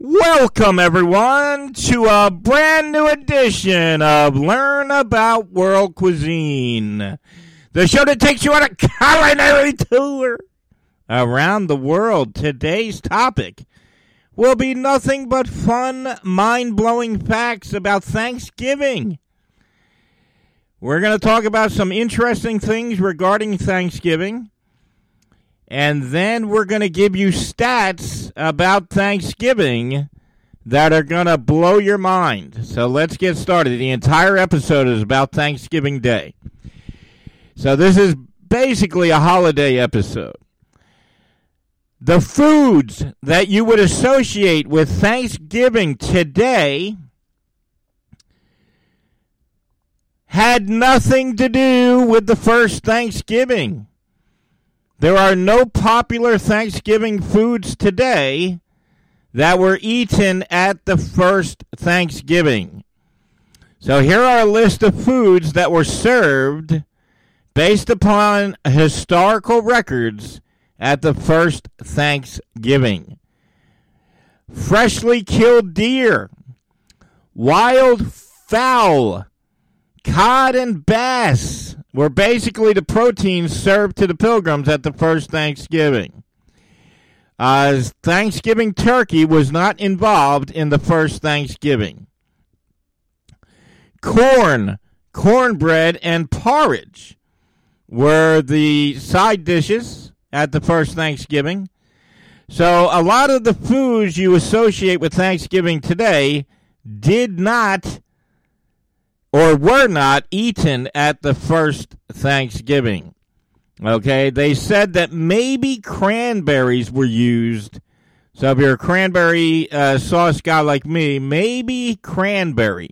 Welcome, everyone, to a brand new edition of Learn About World Cuisine, the show that takes you on a culinary tour around the world. Today's topic will be nothing but fun, mind blowing facts about Thanksgiving. We're going to talk about some interesting things regarding Thanksgiving. And then we're going to give you stats about Thanksgiving that are going to blow your mind. So let's get started. The entire episode is about Thanksgiving Day. So this is basically a holiday episode. The foods that you would associate with Thanksgiving today had nothing to do with the first Thanksgiving. There are no popular Thanksgiving foods today that were eaten at the first Thanksgiving. So here are a list of foods that were served based upon historical records at the first Thanksgiving. Freshly killed deer, wild fowl, cod and bass, were basically the proteins served to the pilgrims at the first Thanksgiving. Uh, Thanksgiving turkey was not involved in the first Thanksgiving. Corn, cornbread, and porridge were the side dishes at the first Thanksgiving. So a lot of the foods you associate with Thanksgiving today did not or were not eaten at the first Thanksgiving. Okay, they said that maybe cranberries were used. So if you're a cranberry uh, sauce guy like me, maybe cranberry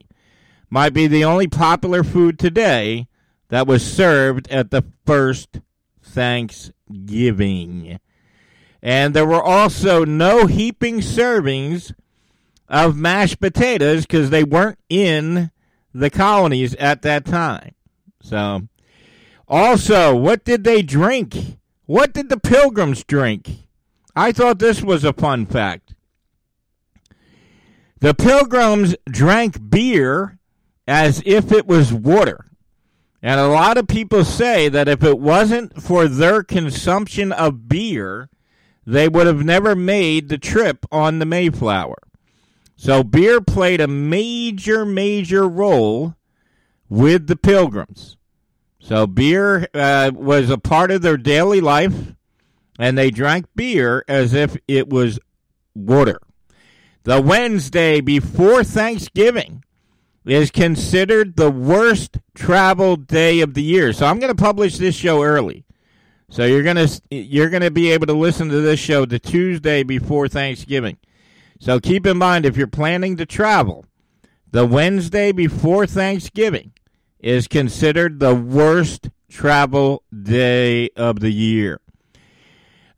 might be the only popular food today that was served at the first Thanksgiving. And there were also no heaping servings of mashed potatoes because they weren't in the colonies at that time. So, also, what did they drink? What did the pilgrims drink? I thought this was a fun fact. The pilgrims drank beer as if it was water. And a lot of people say that if it wasn't for their consumption of beer, they would have never made the trip on the Mayflower. So beer played a major, major role with the pilgrims. So beer uh, was a part of their daily life, and they drank beer as if it was water. The Wednesday before Thanksgiving is considered the worst travel day of the year. So I'm going to publish this show early. So you're going to you're going to be able to listen to this show the Tuesday before Thanksgiving. So keep in mind if you're planning to travel, the Wednesday before Thanksgiving is considered the worst travel day of the year.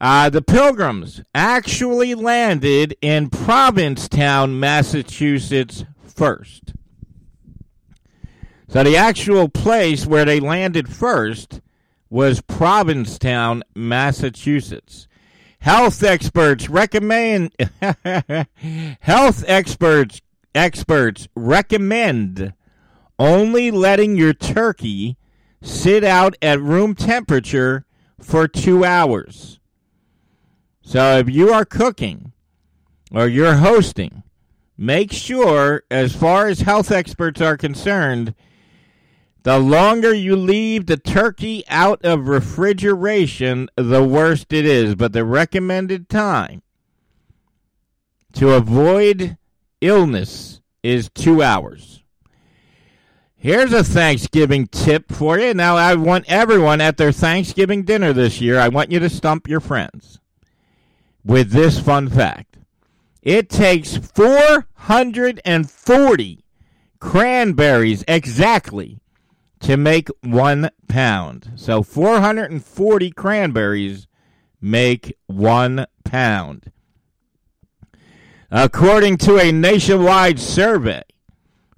Uh, the Pilgrims actually landed in Provincetown, Massachusetts first. So the actual place where they landed first was Provincetown, Massachusetts. Health experts recommend health experts experts recommend only letting your turkey sit out at room temperature for 2 hours. So if you are cooking or you're hosting, make sure as far as health experts are concerned the longer you leave the turkey out of refrigeration, the worse it is. But the recommended time to avoid illness is two hours. Here's a Thanksgiving tip for you. Now, I want everyone at their Thanksgiving dinner this year, I want you to stump your friends with this fun fact. It takes 440 cranberries exactly to make one pound. So 440 cranberries make one pound. According to a nationwide survey,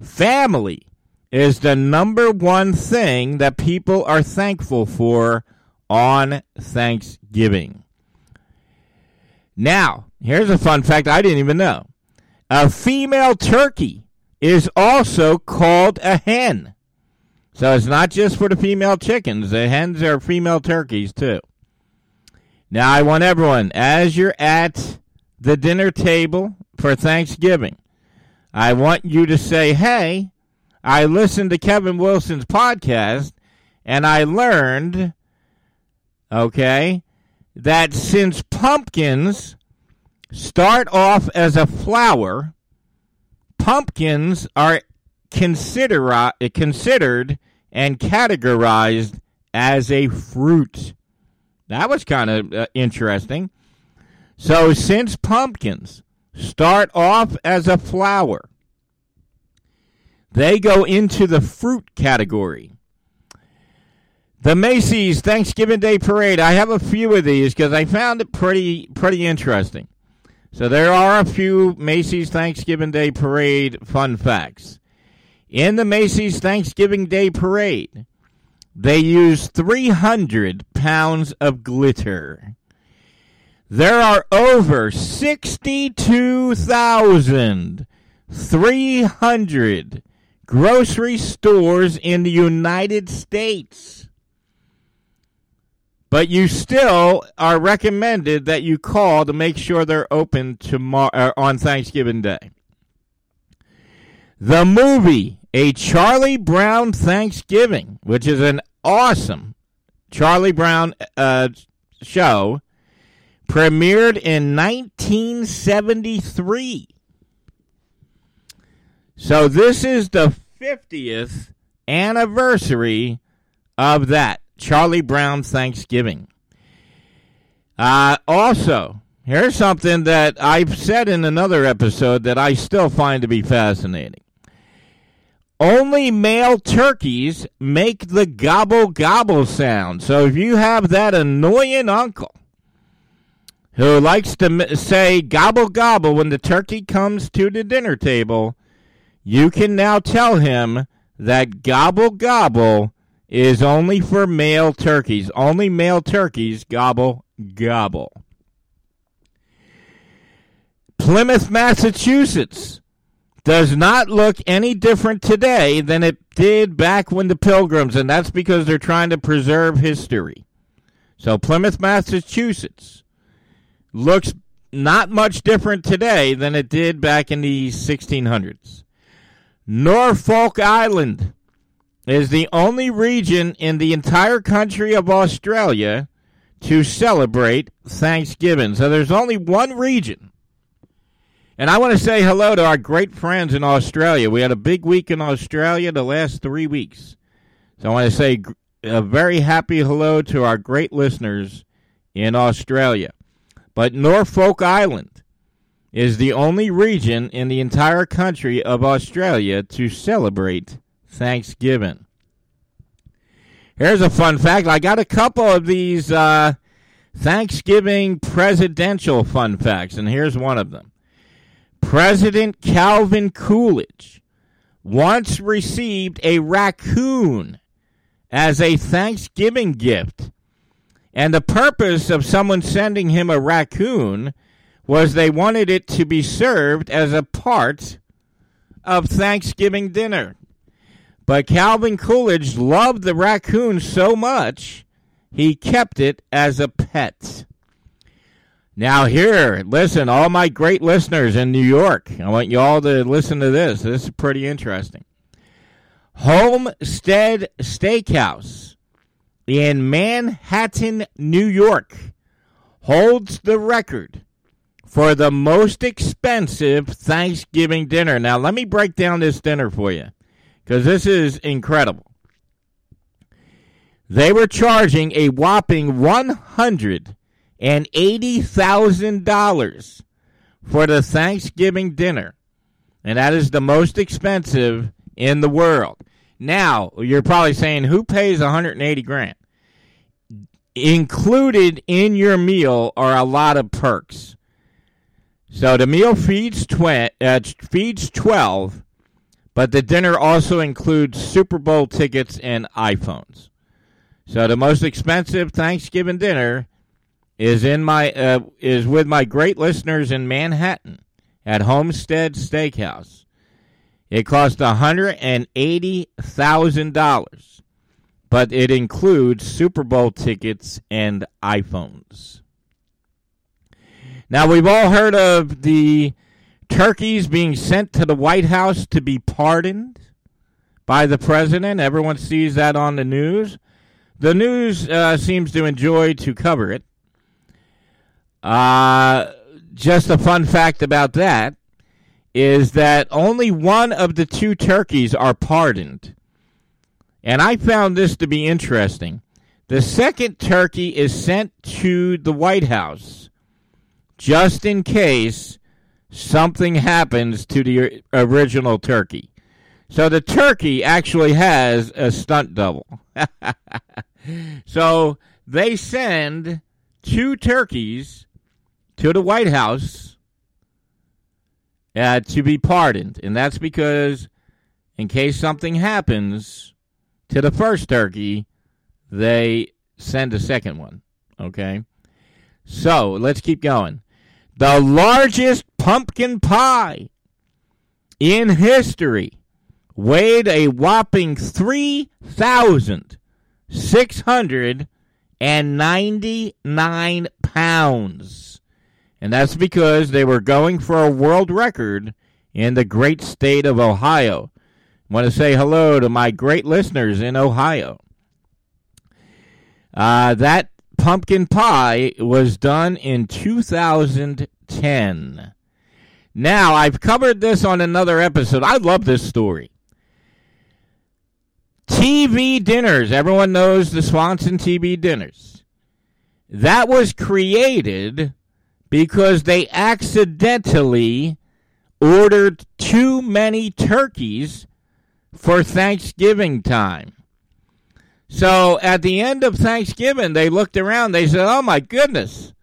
family is the number one thing that people are thankful for on Thanksgiving. Now, here's a fun fact I didn't even know. A female turkey is also called a hen. So it's not just for the female chickens. The hens are female turkeys too. Now I want everyone, as you're at the dinner table for Thanksgiving, I want you to say, hey, I listened to Kevin Wilson's podcast and I learned, okay, that since pumpkins start off as a flower, pumpkins are consider, considered and categorized as a fruit. That was kind of uh, interesting. So, since pumpkins start off as a flower, they go into the fruit category. The Macy's Thanksgiving Day Parade. I have a few of these because I found it pretty pretty interesting. So there are a few Macy's Thanksgiving Day Parade fun facts. In the Macy's Thanksgiving Day Parade, they use 300 pounds of glitter. There are over 62,300 grocery stores in the United States. But you still are recommended that you call to make sure they're open tomorrow uh, on Thanksgiving Day. The movie A Charlie Brown Thanksgiving, which is an awesome Charlie Brown uh, show, premiered in 1973. So this is the 50th anniversary of that Charlie Brown Thanksgiving. Uh, also, here's something that I've said in another episode that I still find to be fascinating. Only male turkeys make the gobble gobble sound. So if you have that annoying uncle who likes to say gobble gobble when the turkey comes to the dinner table, you can now tell him that gobble gobble is only for male turkeys. Only male turkeys gobble gobble. Plymouth, Massachusetts does not look any different today than it did back when the Pilgrims, and that's because they're trying to preserve history. So Plymouth, Massachusetts looks not much different today than it did back in the 1600s. Norfolk Island is the only region in the entire country of Australia to celebrate Thanksgiving. So there's only one region. And I want to say hello to our great friends in Australia. We had a big week in Australia the last three weeks. So I want to say a very happy hello to our great listeners in Australia. But Norfolk Island is the only region in the entire country of Australia to celebrate Thanksgiving. Here's a fun fact. I got a couple of these uh, Thanksgiving presidential fun facts, and here's one of them. President Calvin Coolidge once received a raccoon as a Thanksgiving gift. And the purpose of someone sending him a raccoon was they wanted it to be served as a part of Thanksgiving dinner. But Calvin Coolidge loved the raccoon so much, he kept it as a pet. Now, here, listen, all my great listeners in New York, I want you all to listen to this. This is pretty interesting. Homestead Steakhouse in Manhattan, New York, holds the record for the most expensive Thanksgiving dinner. Now, let me break down this dinner for you because this is incredible. They were charging a whopping $180,000 for the Thanksgiving dinner, and that is the most expensive in the world. Now, you're probably saying, who pays 180 grand? Included in your meal are a lot of perks. So the meal feeds, uh, feeds 12, but the dinner also includes Super Bowl tickets and iPhones. So the most expensive Thanksgiving dinner is in my uh, is with my great listeners in Manhattan at Homestead Steakhouse. It cost $180,000, but it includes Super Bowl tickets and iPhones. Now, we've all heard of the turkeys being sent to the White House to be pardoned by the president. Everyone sees that on the news. The news uh, seems to enjoy to cover it. Uh, just a fun fact about that is that only one of the two turkeys are pardoned. And I found this to be interesting. The second turkey is sent to the White House just in case something happens to the original turkey. So the turkey actually has a stunt double. so they send two turkeys to the White House uh, to be pardoned. And that's because, in case something happens to the first turkey, they send a second one. Okay? So let's keep going. The largest pumpkin pie in history weighed a whopping 3,699 pounds. And that's because they were going for a world record in the great state of Ohio. I want to say hello to my great listeners in Ohio. Uh, that pumpkin pie was done in 2010. Now, I've covered this on another episode. I love this story. TV dinners. Everyone knows the Swanson TV dinners. That was created because they accidentally ordered too many turkeys for Thanksgiving time. So at the end of Thanksgiving, they looked around. They said, Oh my goodness,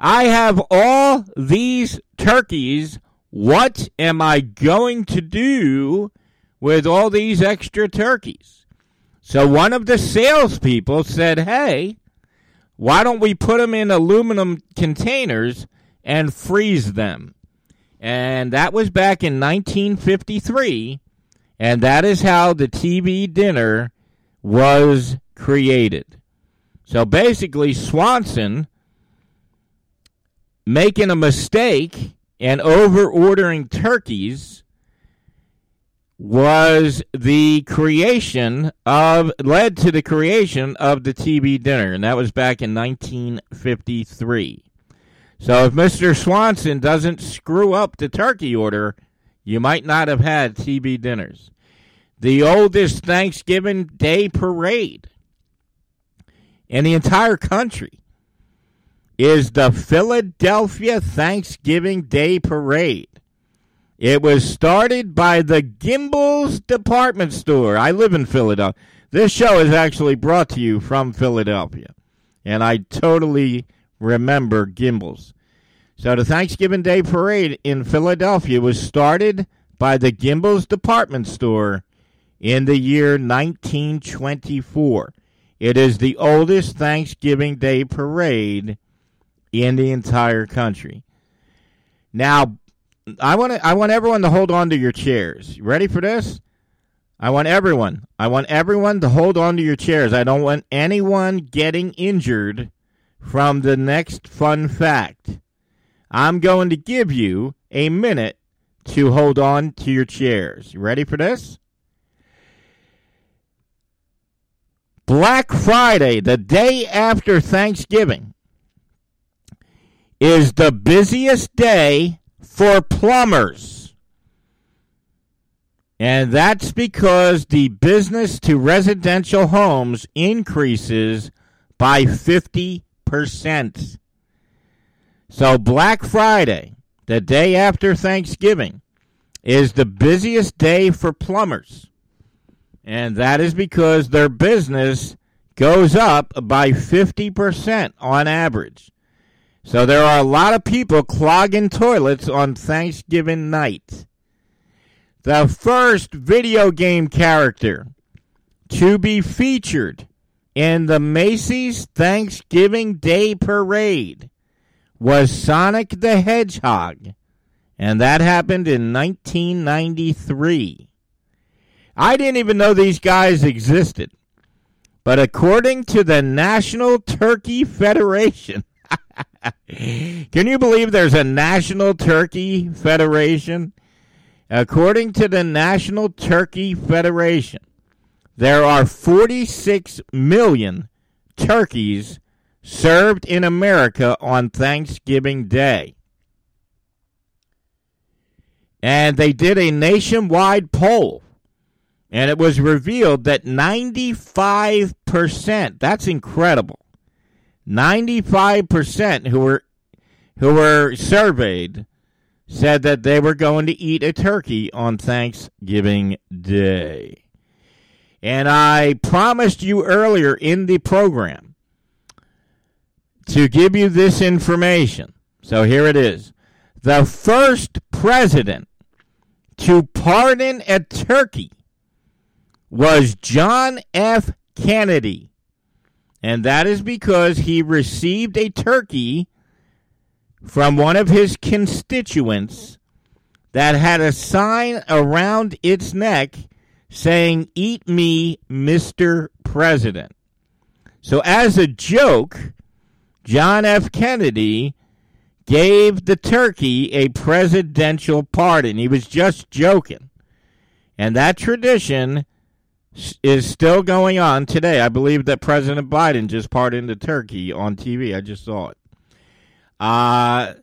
I have all these turkeys. What am I going to do with all these extra turkeys? So one of the salespeople said, Hey, why don't we put them in aluminum containers and freeze them. And that was back in 1953. And that is how the TV dinner was created. So basically, Swanson making a mistake and over ordering turkeys was the creation of led to the creation of the TV dinner and that was back in 1953. So if Mr. Swanson doesn't screw up the turkey order, you might not have had TV dinners. The oldest Thanksgiving Day parade in the entire country is the Philadelphia Thanksgiving Day Parade. It was started by the Gimbels Department Store. I live in Philadelphia. This show is actually brought to you from Philadelphia. And I totally remember Gimbels. So the Thanksgiving Day Parade in Philadelphia was started by the Gimbels Department Store in the year 1924. It is the oldest Thanksgiving Day parade in the entire country. Now, I want I want everyone to hold on to your chairs. You ready for this? I want everyone. I want everyone to hold on to your chairs. I don't want anyone getting injured from the next fun fact. I'm going to give you a minute to hold on to your chairs. You ready for this? Black Friday, the day after Thanksgiving, is the busiest day for plumbers. And that's because the business to residential homes increases by 50%. So, Black Friday, the day after Thanksgiving, is the busiest day for plumbers. And that is because their business goes up by 50% on average. So there are a lot of people clogging toilets on Thanksgiving night. The first video game character to be featured in the Macy's Thanksgiving Day Parade was Sonic the Hedgehog And that happened in 1993. I didn't even know these guys existed. But according to the National Turkey Federation, can you believe there's a National Turkey Federation? According to the National Turkey Federation, there are 46 million turkeys served in America on Thanksgiving Day. And they did a nationwide poll, and it was revealed that 95%, that's incredible, 95% who were who were surveyed said that they were going to eat a turkey on Thanksgiving Day. And I promised you earlier in the program to give you this information. So here it is. The first president to pardon a turkey was John F. Kennedy. And that is because he received a turkey from one of his constituents that had a sign around its neck saying, Eat me, Mr. President. So, as a joke, John F. Kennedy gave the turkey a presidential pardon. He was just joking. And that tradition is still going on today. I believe that President Biden just pardoned the turkey on TV. I just saw it. Uh,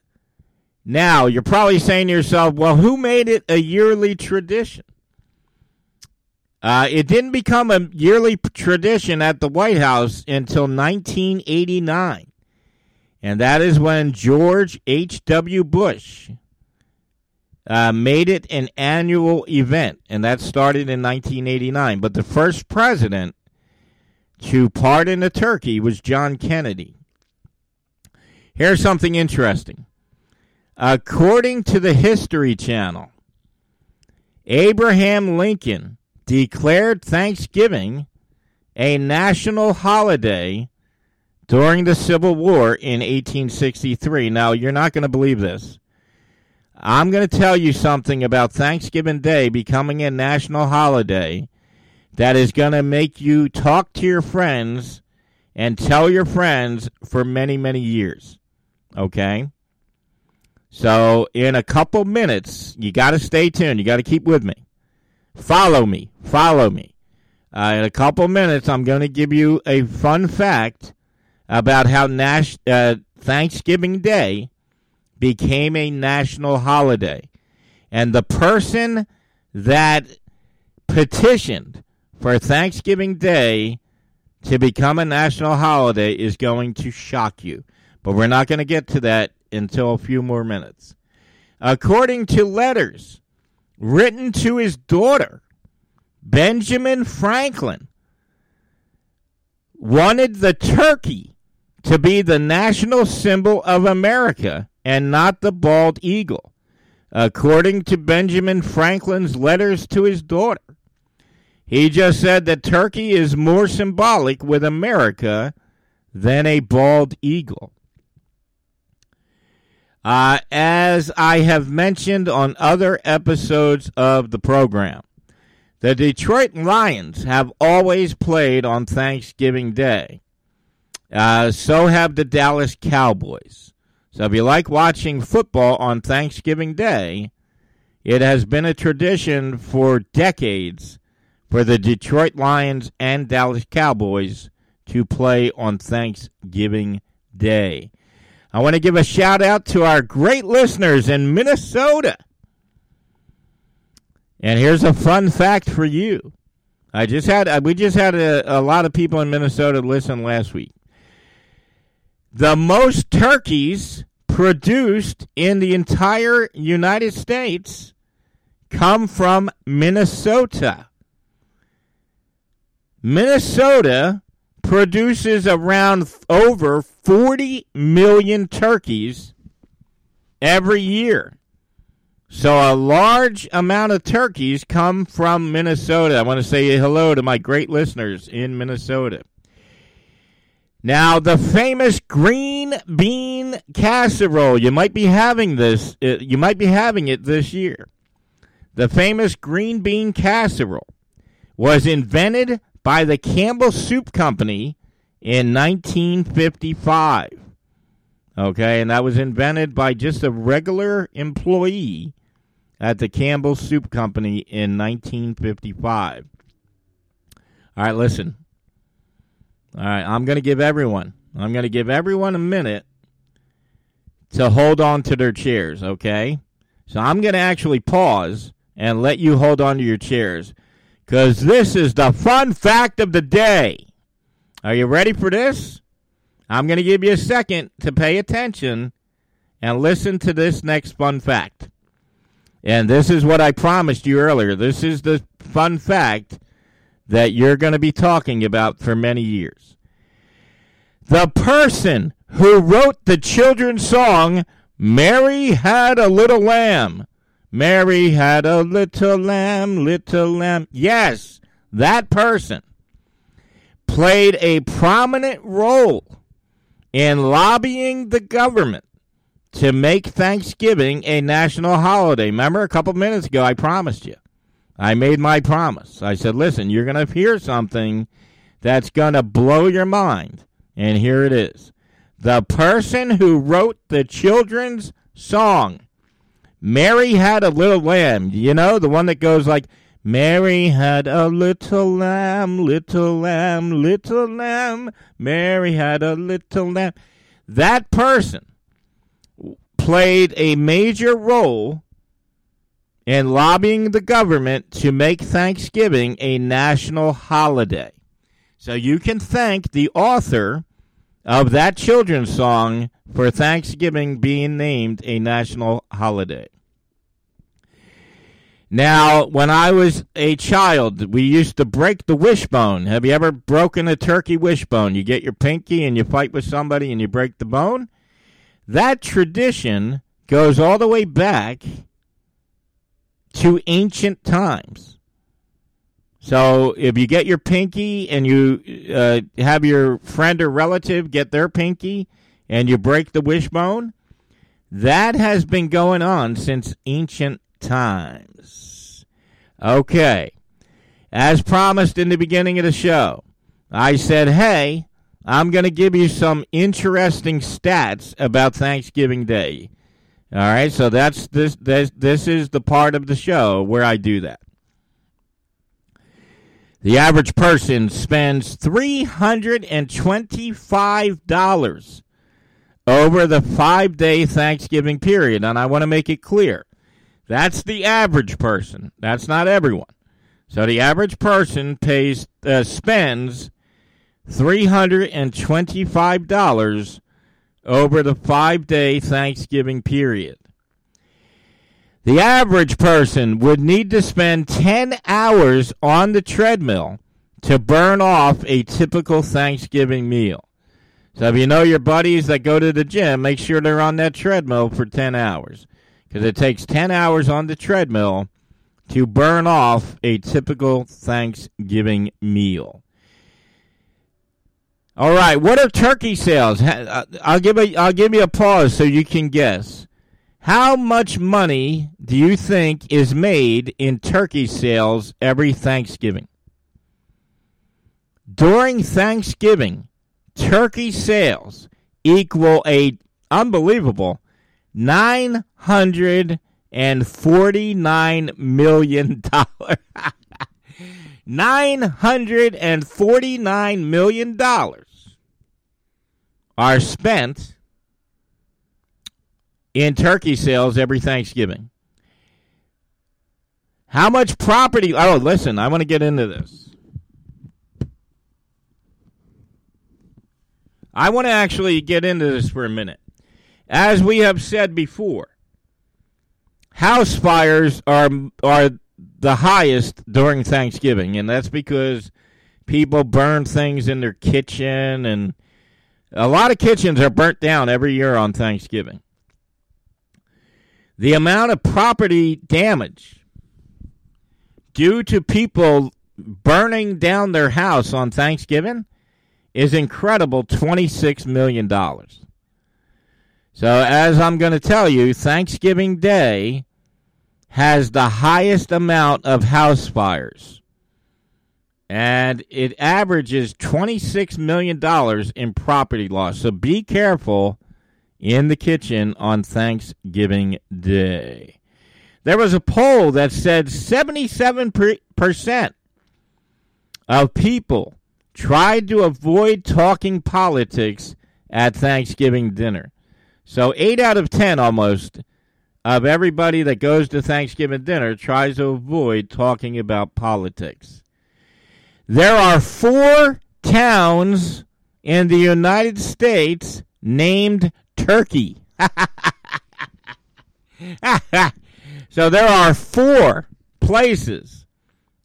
now, you're probably saying to yourself, well, who made it a yearly tradition? Uh, it didn't become a yearly tradition at the White House until 1989. And that is when George H.W. Bush uh, made it an annual event. And that started in 1989. But the first president to pardon a turkey was John Kennedy. Here's something interesting. According to the History Channel, Abraham Lincoln declared Thanksgiving a national holiday during the Civil War in 1863. Now, you're not going to believe this. I'm going to tell you something about Thanksgiving Day becoming a national holiday that is going to make you talk to your friends and tell your friends for many, many years. Okay? So, in a couple minutes, you got to stay tuned. You got to keep with me. Follow me. Follow me. Uh, in a couple minutes, I'm going to give you a fun fact about how Nash, uh, Thanksgiving Day became a national holiday. And the person that petitioned for Thanksgiving Day to become a national holiday is going to shock you. But we're not going to get to that until a few more minutes. According to letters written to his daughter, Benjamin Franklin wanted the turkey to be the national symbol of America and not the bald eagle, according to Benjamin Franklin's letters to his daughter. He just said that turkey is more symbolic with America than a bald eagle. Uh, as I have mentioned on other episodes of the program, the Detroit Lions have always played on Thanksgiving Day. Uh, so have the Dallas Cowboys. So if you like watching football on Thanksgiving Day, it has been a tradition for decades for the Detroit Lions and Dallas Cowboys to play on Thanksgiving Day. I want to give a shout out to our great listeners in Minnesota. And here's a fun fact for you. I just had uh, we just had a, a lot of people in Minnesota listen last week. The most turkeys produced in the entire United States come from Minnesota. Minnesota produces around over 40 million turkeys every year. So a large amount of turkeys come from Minnesota. I want to say hello to my great listeners in Minnesota. Now, the famous green bean casserole, you might be having this, uh, you might be having it this year. The famous green bean casserole was invented by the Campbell Soup Company in 1955. Okay, and that was invented by just a regular employee at the Campbell Soup Company in 1955. All right, listen. All right, I'm going to give everyone, I'm going to give everyone a minute to hold on to their chairs, okay? So I'm going to actually pause and let you hold on to your chairs because this is the fun fact of the day. Are you ready for this? I'm going to give you a second to pay attention and listen to this next fun fact. And this is what I promised you earlier. This is the fun fact that you're going to be talking about for many years. The person who wrote the children's song, Mary Had a Little Lamb. Mary had a little lamb, little lamb. Yes, that person played a prominent role in lobbying the government to make Thanksgiving a national holiday. Remember, a couple minutes ago, I promised you. I made my promise. I said, listen, you're going to hear something that's going to blow your mind. And here it is. The person who wrote the children's song, Mary Had a Little Lamb, you know, the one that goes like, Mary had a little lamb, little lamb, little lamb. Mary had a little lamb. That person played a major role in lobbying the government to make Thanksgiving a national holiday. So you can thank the author of that children's song for Thanksgiving being named a national holiday. Now, when I was a child, we used to break the wishbone. Have you ever broken a turkey wishbone? You get your pinky and you fight with somebody and you break the bone? That tradition goes all the way back to ancient times. So if you get your pinky and you uh, have your friend or relative get their pinky and you break the wishbone, that has been going on since ancient times. Okay. As promised in the beginning of the show, I said, hey, I'm going to give you some interesting stats about Thanksgiving Day. All right, so that's this this this is the part of the show where I do that. The average person spends $325 over the 5-day Thanksgiving period, and I want to make it clear. That's the average person. That's not everyone. So the average person pays uh, spends $325 over the five day Thanksgiving period. The average person would need to spend 10 hours on the treadmill to burn off a typical Thanksgiving meal. So if you know your buddies that go to the gym, make sure they're on that treadmill for 10 hours. Because it takes 10 hours on the treadmill to burn off a typical Thanksgiving meal. All right, what are turkey sales? Uh, I'll give a I'll give you a pause so you can guess. How much money do you think is made in turkey sales every Thanksgiving? During Thanksgiving, turkey sales equal a unbelievable nine hundred and forty nine million dollars. Nine hundred and forty nine million dollars are spent in turkey sales every Thanksgiving. How much property? Oh, listen, I want to get into this. I want to actually get into this for a minute. As we have said before, house fires are are the highest during Thanksgiving, and that's because people burn things in their kitchen and a lot of kitchens are burnt down every year on Thanksgiving. The amount of property damage due to people burning down their house on Thanksgiving is incredible $26 million. So, as I'm going to tell you, Thanksgiving Day has the highest amount of house fires. And it averages $26 million in property loss. So be careful in the kitchen on Thanksgiving Day. There was a poll that said 77% of people tried to avoid talking politics at Thanksgiving dinner. So, 8 out of 10 almost of everybody that goes to Thanksgiving dinner tries to avoid talking about politics. There are four towns in the United States named Turkey. so there are four places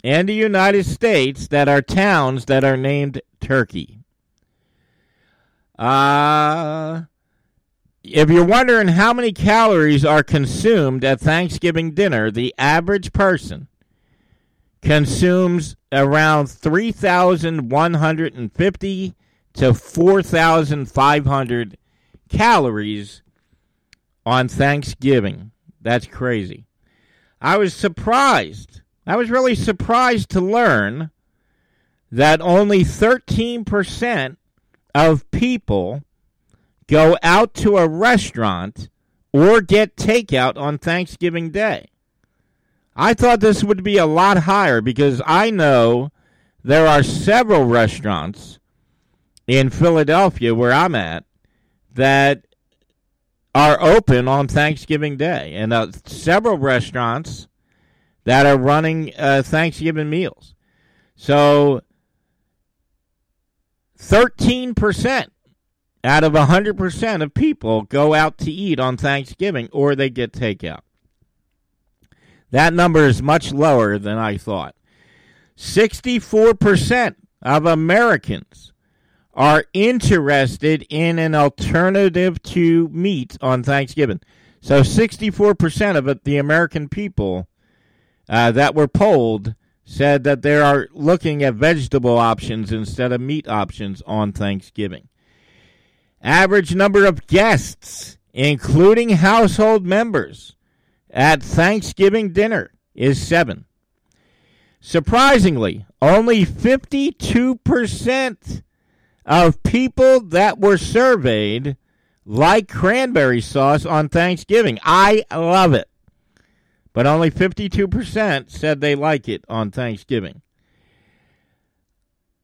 in the United States that are towns that are named Turkey. Uh if you're wondering how many calories are consumed at Thanksgiving dinner, the average person consumes around 3,150 to 4,500 calories on Thanksgiving. That's crazy. I was surprised. I was really surprised to learn that only 13% of people go out to a restaurant or get takeout on Thanksgiving Day. I thought this would be a lot higher because I know there are several restaurants in Philadelphia where I'm at that are open on Thanksgiving Day, and uh, several restaurants that are running uh, Thanksgiving meals. So, 13% out of 100% of people go out to eat on Thanksgiving or they get takeout. That number is much lower than I thought. 64% of Americans are interested in an alternative to meat on Thanksgiving. So 64% of the American people uh, that were polled said that they are looking at vegetable options instead of meat options on Thanksgiving. Average number of guests, including household members, at Thanksgiving dinner is seven. Surprisingly, only 52% of people that were surveyed like cranberry sauce on Thanksgiving. I love it. But only 52% said they like it on Thanksgiving.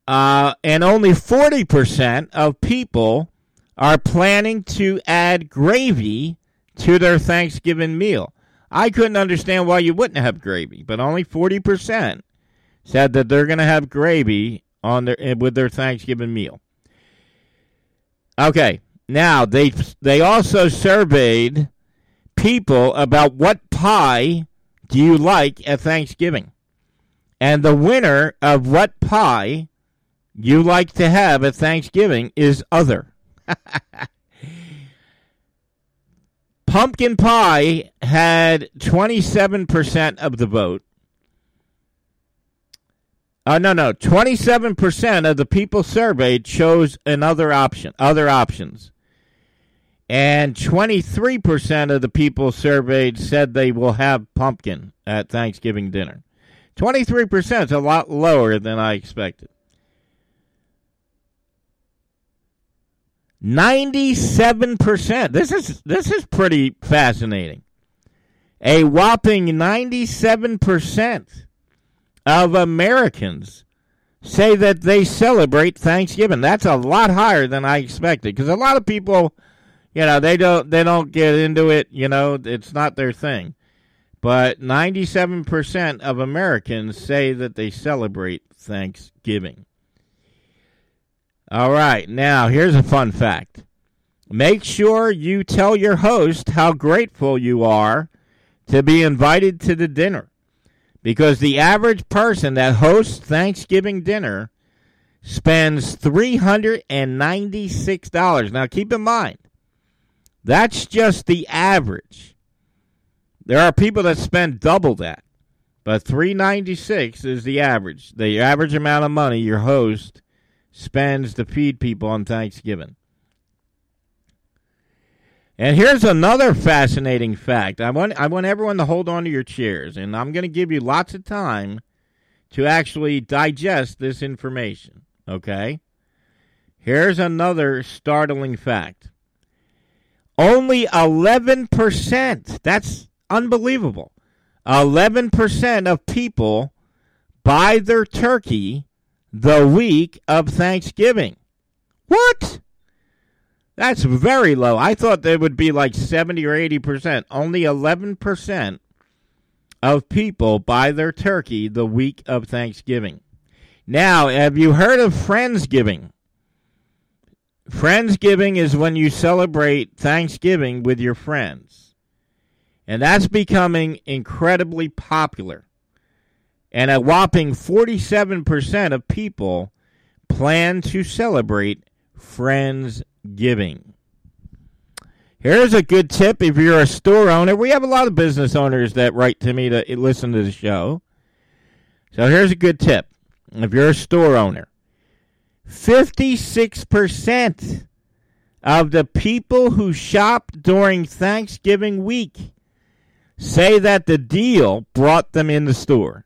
Uh, and only 40% of people are planning to add gravy to their Thanksgiving meal. I couldn't understand why you wouldn't have gravy, but only 40% said that they're going to have gravy on their eh, with their Thanksgiving meal. Okay, now they they also surveyed people about what pie do you like at Thanksgiving, and the winner of what pie you like to have at Thanksgiving is other. Pumpkin pie had 27% of the vote. Uh, no, no. 27% of the people surveyed chose another option, other options. And 23% of the people surveyed said they will have pumpkin at Thanksgiving dinner. 23% is a lot lower than I expected. 97%. This is this is pretty fascinating. A whopping 97% of Americans say that they celebrate Thanksgiving. That's a lot higher than I expected because a lot of people, you know, they don't they don't get into it, you know, it's not their thing. But 97% of Americans say that they celebrate Thanksgiving. All right, now here's a fun fact. Make sure you tell your host how grateful you are to be invited to the dinner because the average person that hosts Thanksgiving dinner spends $396. Now keep in mind, that's just the average. There are people that spend double that. But 396 is the average. The average amount of money your host spends to feed people on Thanksgiving. And here's another fascinating fact. I want I want everyone to hold on to your chairs, and I'm going to give you lots of time to actually digest this information. Okay? Here's another startling fact. Only 11%, that's unbelievable. 11% of people buy their turkey the week of Thanksgiving. What? That's very low. I thought there would be like 70 or 80%. Only 11% of people buy their turkey the week of Thanksgiving. Now, have you heard of Friendsgiving? Friendsgiving is when you celebrate Thanksgiving with your friends. And that's becoming incredibly popular. And a whopping 47% of people plan to celebrate Friendsgiving. Here's a good tip if you're a store owner. We have a lot of business owners that write to me to listen to the show. So here's a good tip. If you're a store owner, 56% of the people who shop during Thanksgiving week say that the deal brought them in the store.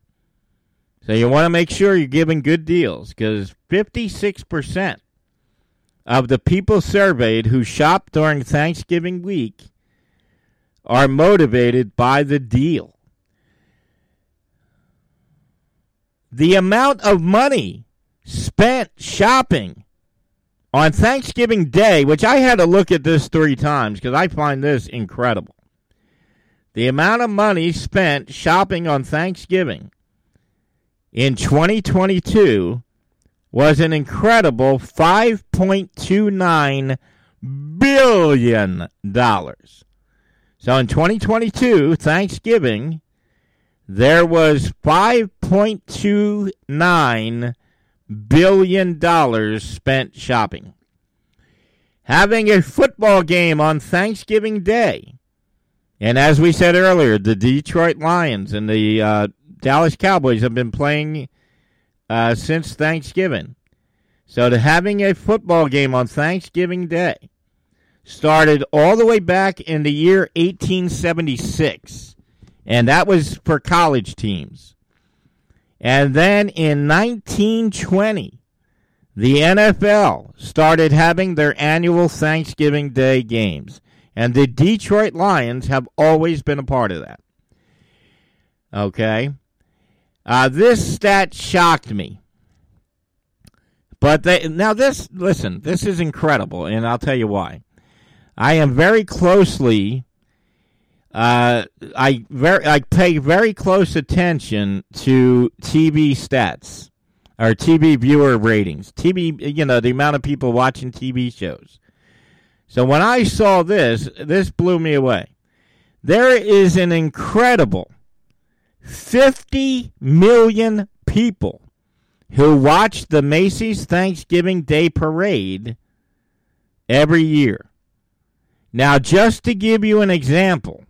So you want to make sure you're giving good deals because 56% of the people surveyed who shop during Thanksgiving week are motivated by the deal. The amount of money spent shopping on Thanksgiving Day, which I had to look at this three times because I find this incredible. The amount of money spent shopping on Thanksgiving in 2022 was an incredible $5.29 billion. So in 2022, Thanksgiving, there was $5.29 billion dollars spent shopping. Having a football game on Thanksgiving Day. And as we said earlier, the Detroit Lions and the uh, Dallas Cowboys have been playing uh, since Thanksgiving. So to having a football game on Thanksgiving Day started all the way back in the year 1876, and that was for college teams. And then in 1920, the NFL started having their annual Thanksgiving Day games. And the Detroit Lions have always been a part of that. Okay? Uh, this stat shocked me. But they, now this, listen, this is incredible, and I'll tell you why. I am very closely, uh, I very, I pay very close attention to TV stats or TV viewer ratings. TV, you know, the amount of people watching TV shows. So when I saw this, this blew me away. There is an incredible 50 million people who watch the Macy's Thanksgiving Day Parade every year. Now, just to give you an example,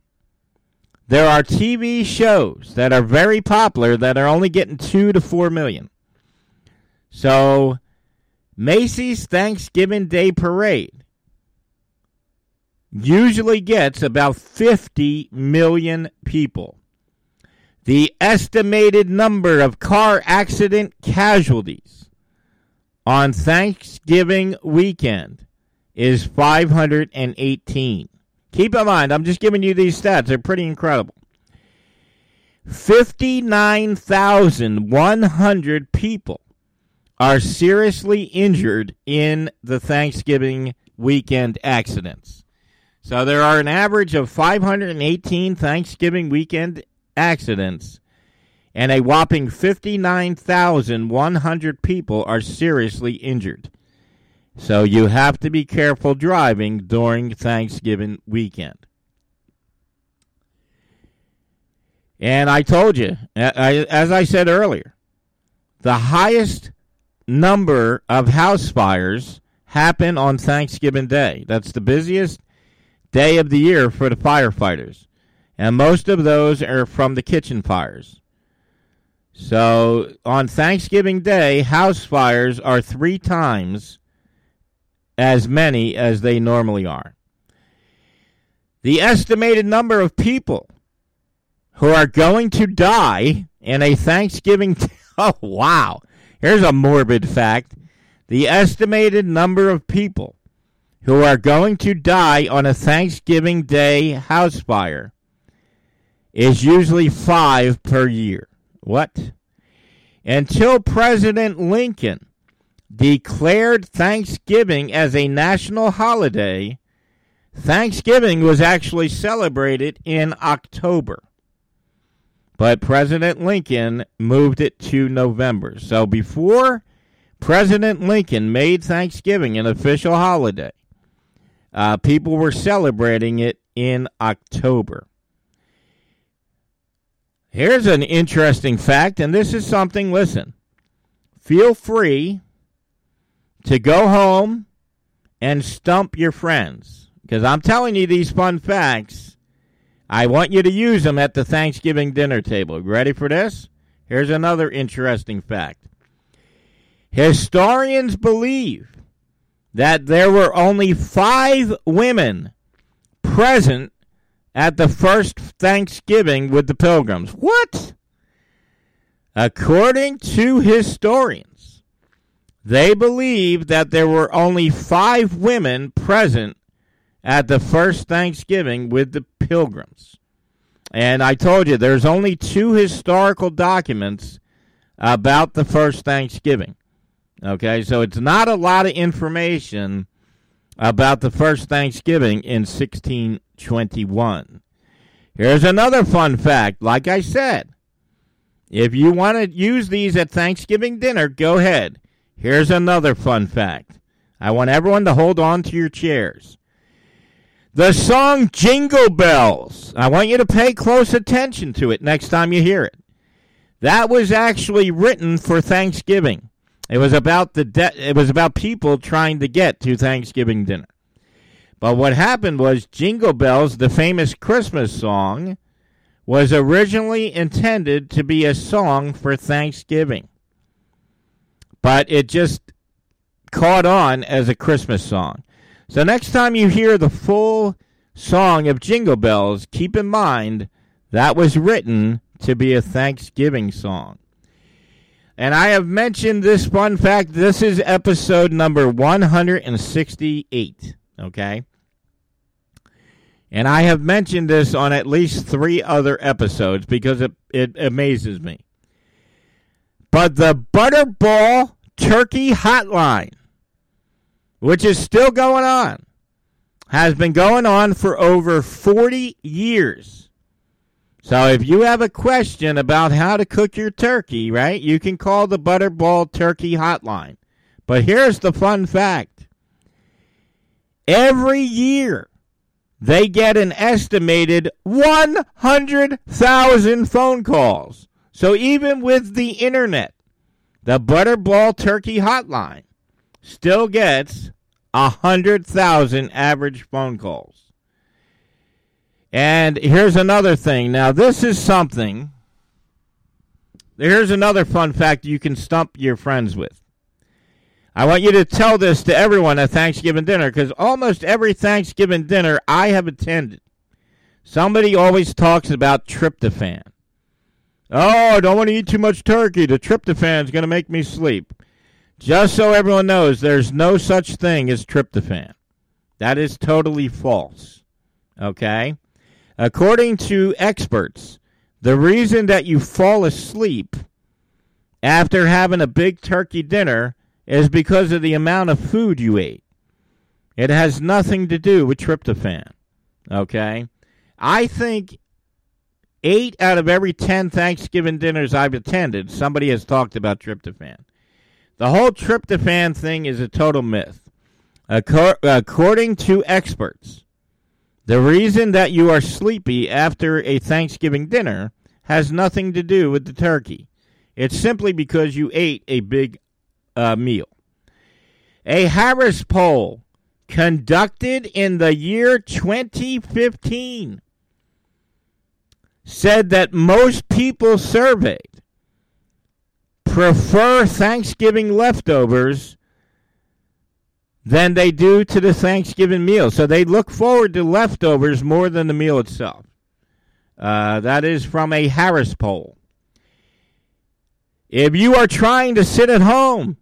there are TV shows that are very popular that are only getting 2 to 4 million. So, Macy's Thanksgiving Day Parade usually gets about 50 million people. The estimated number of car accident casualties on Thanksgiving weekend is 518. Keep in mind, I'm just giving you these stats. They're pretty incredible. 59,100 people are seriously injured in the Thanksgiving weekend accidents. So there are an average of 518 Thanksgiving weekend accidents, and a whopping 59,100 people are seriously injured. So you have to be careful driving during Thanksgiving weekend. And I told you, as I said earlier, the highest number of house fires happen on Thanksgiving Day. That's the busiest day of the year for the firefighters and most of those are from the kitchen fires. So on Thanksgiving Day, house fires are three times as many as they normally are. The estimated number of people who are going to die in a Thanksgiving. Oh, wow. Here's a morbid fact. The estimated number of people who are going to die on a Thanksgiving Day house fire is usually five per year. What? Until President Lincoln declared Thanksgiving as a national holiday, Thanksgiving was actually celebrated in October. But President Lincoln moved it to November. So before President Lincoln made Thanksgiving an official holiday, uh, people were celebrating it in October. Here's an interesting fact, and this is something, listen, feel free to go home and stump your friends. Because I'm telling you these fun facts. I want you to use them at the Thanksgiving dinner table. Ready for this? Here's another interesting fact. Historians believe that there were only five women present at the first Thanksgiving with the Pilgrims. What? According to historians, they believe that there were only five women present at the first Thanksgiving with the Pilgrims. And I told you, there's only two historical documents about the first Thanksgiving. Okay, so it's not a lot of information about the first Thanksgiving in 1621. Here's another fun fact. Like I said, if you want to use these at Thanksgiving dinner, go ahead. Here's another fun fact. I want everyone to hold on to your chairs. The song Jingle Bells. I want you to pay close attention to it next time you hear it. That was actually written for Thanksgiving. It was about the de- it was about people trying to get to Thanksgiving dinner. But what happened was Jingle Bells, the famous Christmas song, was originally intended to be a song for Thanksgiving. But it just caught on as a Christmas song. So next time you hear the full song of Jingle Bells, keep in mind that was written to be a Thanksgiving song. And I have mentioned this fun fact. This is episode number 168. Okay. And I have mentioned this on at least three other episodes because it, it amazes me. But the Butterball Turkey Hotline, which is still going on, has been going on for over 40 years. So if you have a question about how to cook your turkey, right, you can call the Butterball Turkey Hotline. But here's the fun fact every year, they get an estimated 100,000 phone calls. So even with the internet, the Butterball Turkey Hotline still gets 100,000 average phone calls. And here's another thing. Now, this is something. Here's another fun fact you can stump your friends with. I want you to tell this to everyone at Thanksgiving dinner because almost every Thanksgiving dinner I have attended, somebody always talks about tryptophan. Oh, don't want to eat too much turkey. The tryptophan is going to make me sleep. Just so everyone knows, there's no such thing as tryptophan. That is totally false. Okay? According to experts, the reason that you fall asleep after having a big turkey dinner is because of the amount of food you ate. It has nothing to do with tryptophan. Okay? I think eight out of every 10 Thanksgiving dinners I've attended, somebody has talked about tryptophan. The whole tryptophan thing is a total myth. According to experts, the reason that you are sleepy after a Thanksgiving dinner has nothing to do with the turkey. It's simply because you ate a big uh, meal. A Harris poll conducted in the year 2015 said that most people surveyed prefer Thanksgiving leftovers than they do to the Thanksgiving meal. So they look forward to leftovers more than the meal itself. Uh, that is from a Harris poll. If you are trying to sit at home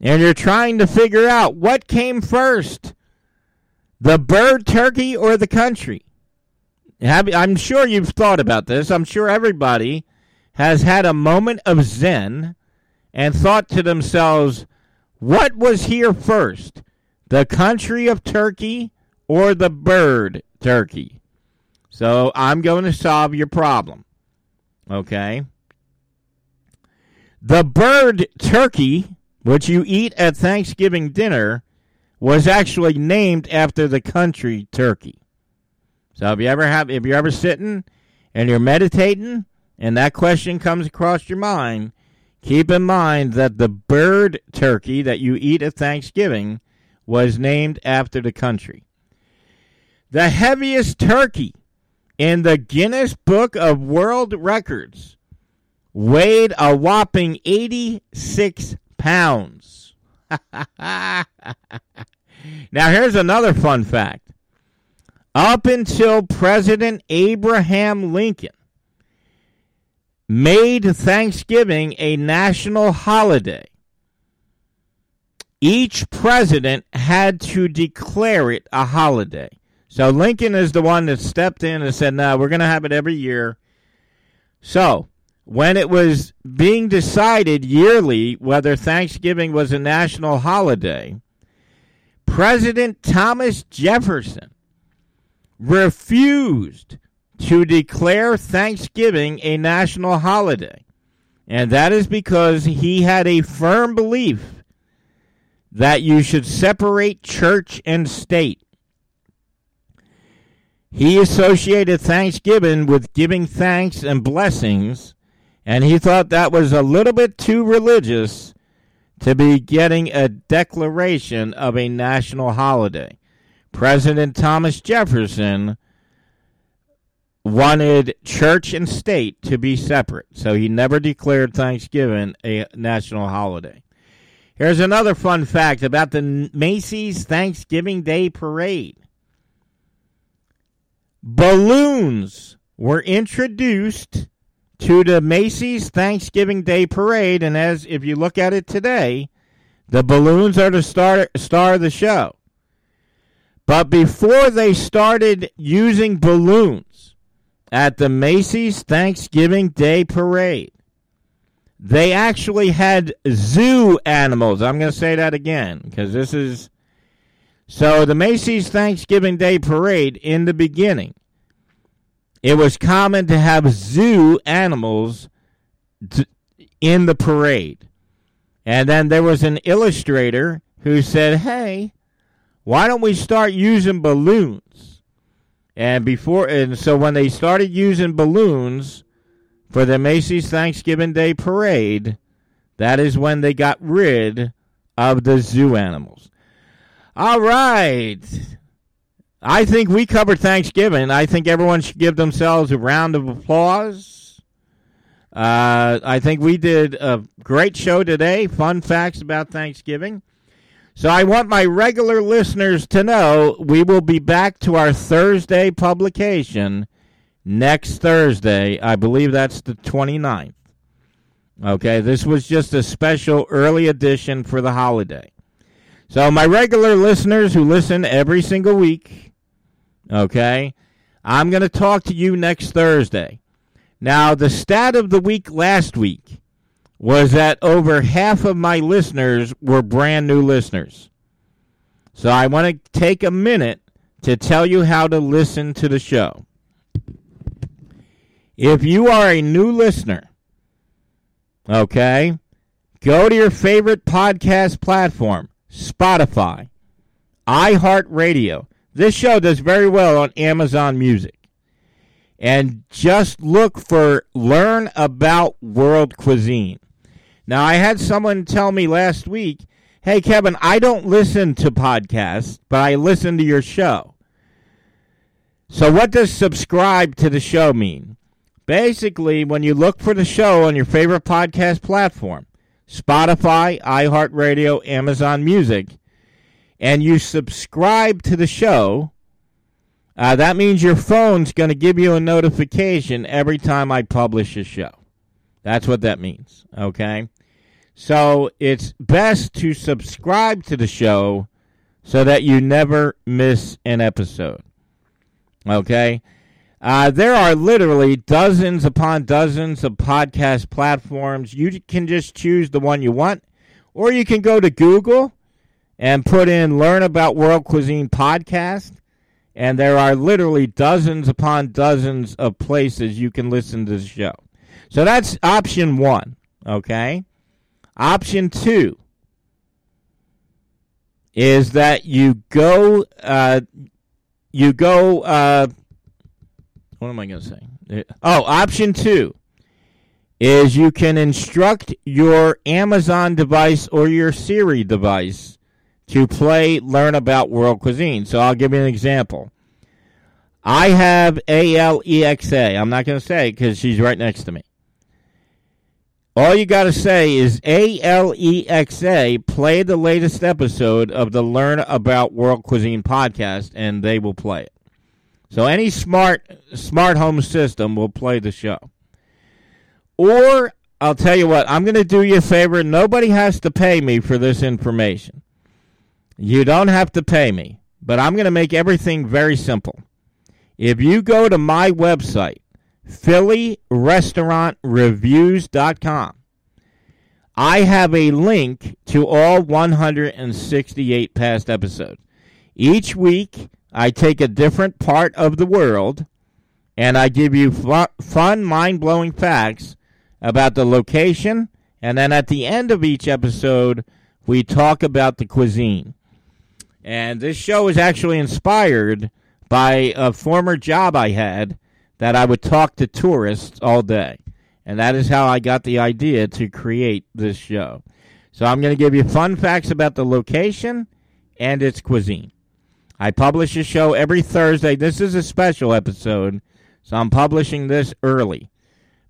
and you're trying to figure out what came first, the bird, turkey, or the country, I'm sure you've thought about this. I'm sure everybody has had a moment of zen and thought to themselves, what was here first, the country of Turkey or the bird turkey? So I'm going to solve your problem. Okay? The bird turkey, which you eat at Thanksgiving dinner, was actually named after the country Turkey. So if you ever have if you're ever sitting and you're meditating and that question comes across your mind, keep in mind that the bird turkey that you eat at Thanksgiving was named after the country. The heaviest turkey in the Guinness Book of World Records weighed a whopping 86 pounds. now, here's another fun fact. Up until President Abraham Lincoln made Thanksgiving a national holiday, each president had to declare it a holiday. So Lincoln is the one that stepped in and said, no, we're going to have it every year. So when it was being decided yearly whether Thanksgiving was a national holiday, President Thomas Jefferson refused to declare Thanksgiving a national holiday. And that is because he had a firm belief that you should separate church and state. He associated Thanksgiving with giving thanks and blessings, and he thought that was a little bit too religious to be getting a declaration of a national holiday. President Thomas Jefferson wanted church and state to be separate, so he never declared Thanksgiving a national holiday. Here's another fun fact about the Macy's Thanksgiving Day Parade. Balloons were introduced to the Macy's Thanksgiving Day Parade, and as if you look at it today, the balloons are the star, star of the show. But before they started using balloons at the Macy's Thanksgiving Day Parade, they actually had zoo animals. I'm going to say that again because this is so the Macy's Thanksgiving Day Parade in the beginning, it was common to have zoo animals in the parade. And then there was an illustrator who said, "Hey, why don't we start using balloons?" And before and so when they started using balloons for the Macy's Thanksgiving Day Parade, that is when they got rid of the zoo animals. All right. I think we covered Thanksgiving. I think everyone should give themselves a round of applause. Uh, I think we did a great show today. Fun facts about Thanksgiving. So I want my regular listeners to know we will be back to our Thursday publication next Thursday. I believe that's the 29th. Okay, this was just a special early edition for the holiday. So, my regular listeners who listen every single week, okay, I'm going to talk to you next Thursday. Now, the stat of the week last week was that over half of my listeners were brand new listeners. So, I want to take a minute to tell you how to listen to the show. If you are a new listener, okay, go to your favorite podcast platform Spotify, iHeartRadio. This show does very well on Amazon Music. And just look for Learn About World Cuisine. Now, I had someone tell me last week, hey, Kevin, I don't listen to podcasts, but I listen to your show. So, what does subscribe to the show mean? Basically, when you look for the show on your favorite podcast platform, Spotify, iHeartRadio, Amazon Music, and you subscribe to the show, uh, that means your phone's going to give you a notification every time I publish a show. That's what that means, okay? So it's best to subscribe to the show so that you never miss an episode, okay? Uh, there are literally dozens upon dozens of podcast platforms. You can just choose the one you want, or you can go to Google and put in Learn About World Cuisine Podcast. And there are literally dozens upon dozens of places you can listen to the show. So that's option one, okay? Option two is that you go, uh, you go, uh, what am I going to say? Oh, option two is you can instruct your Amazon device or your Siri device to play Learn About World Cuisine. So I'll give you an example. I have ALEXA. I'm not going to say because she's right next to me. All you got to say is ALEXA, play the latest episode of the Learn About World Cuisine podcast, and they will play it. So any smart smart home system will play the show. Or I'll tell you what, I'm going to do you a favor. Nobody has to pay me for this information. You don't have to pay me, but I'm going to make everything very simple. If you go to my website, PhillyRestaurantReviews.com, I have a link to all 168 past episodes. Each week, I take a different part of the world and I give you fun, mind blowing facts about the location. And then at the end of each episode, we talk about the cuisine. And this show is actually inspired by a former job I had that I would talk to tourists all day. And that is how I got the idea to create this show. So I'm going to give you fun facts about the location and its cuisine. I publish a show every Thursday. This is a special episode, so I'm publishing this early.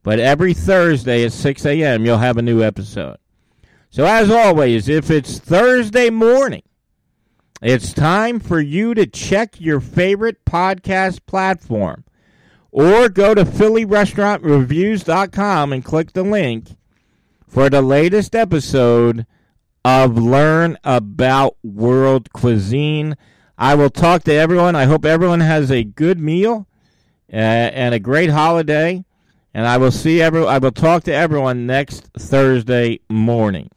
But every Thursday at 6 a.m., you'll have a new episode. So, as always, if it's Thursday morning, it's time for you to check your favorite podcast platform or go to PhillyRestaurantReviews.com and click the link for the latest episode of Learn About World Cuisine. I will talk to everyone. I hope everyone has a good meal uh, and a great holiday. And I will see every. I will talk to everyone next Thursday morning.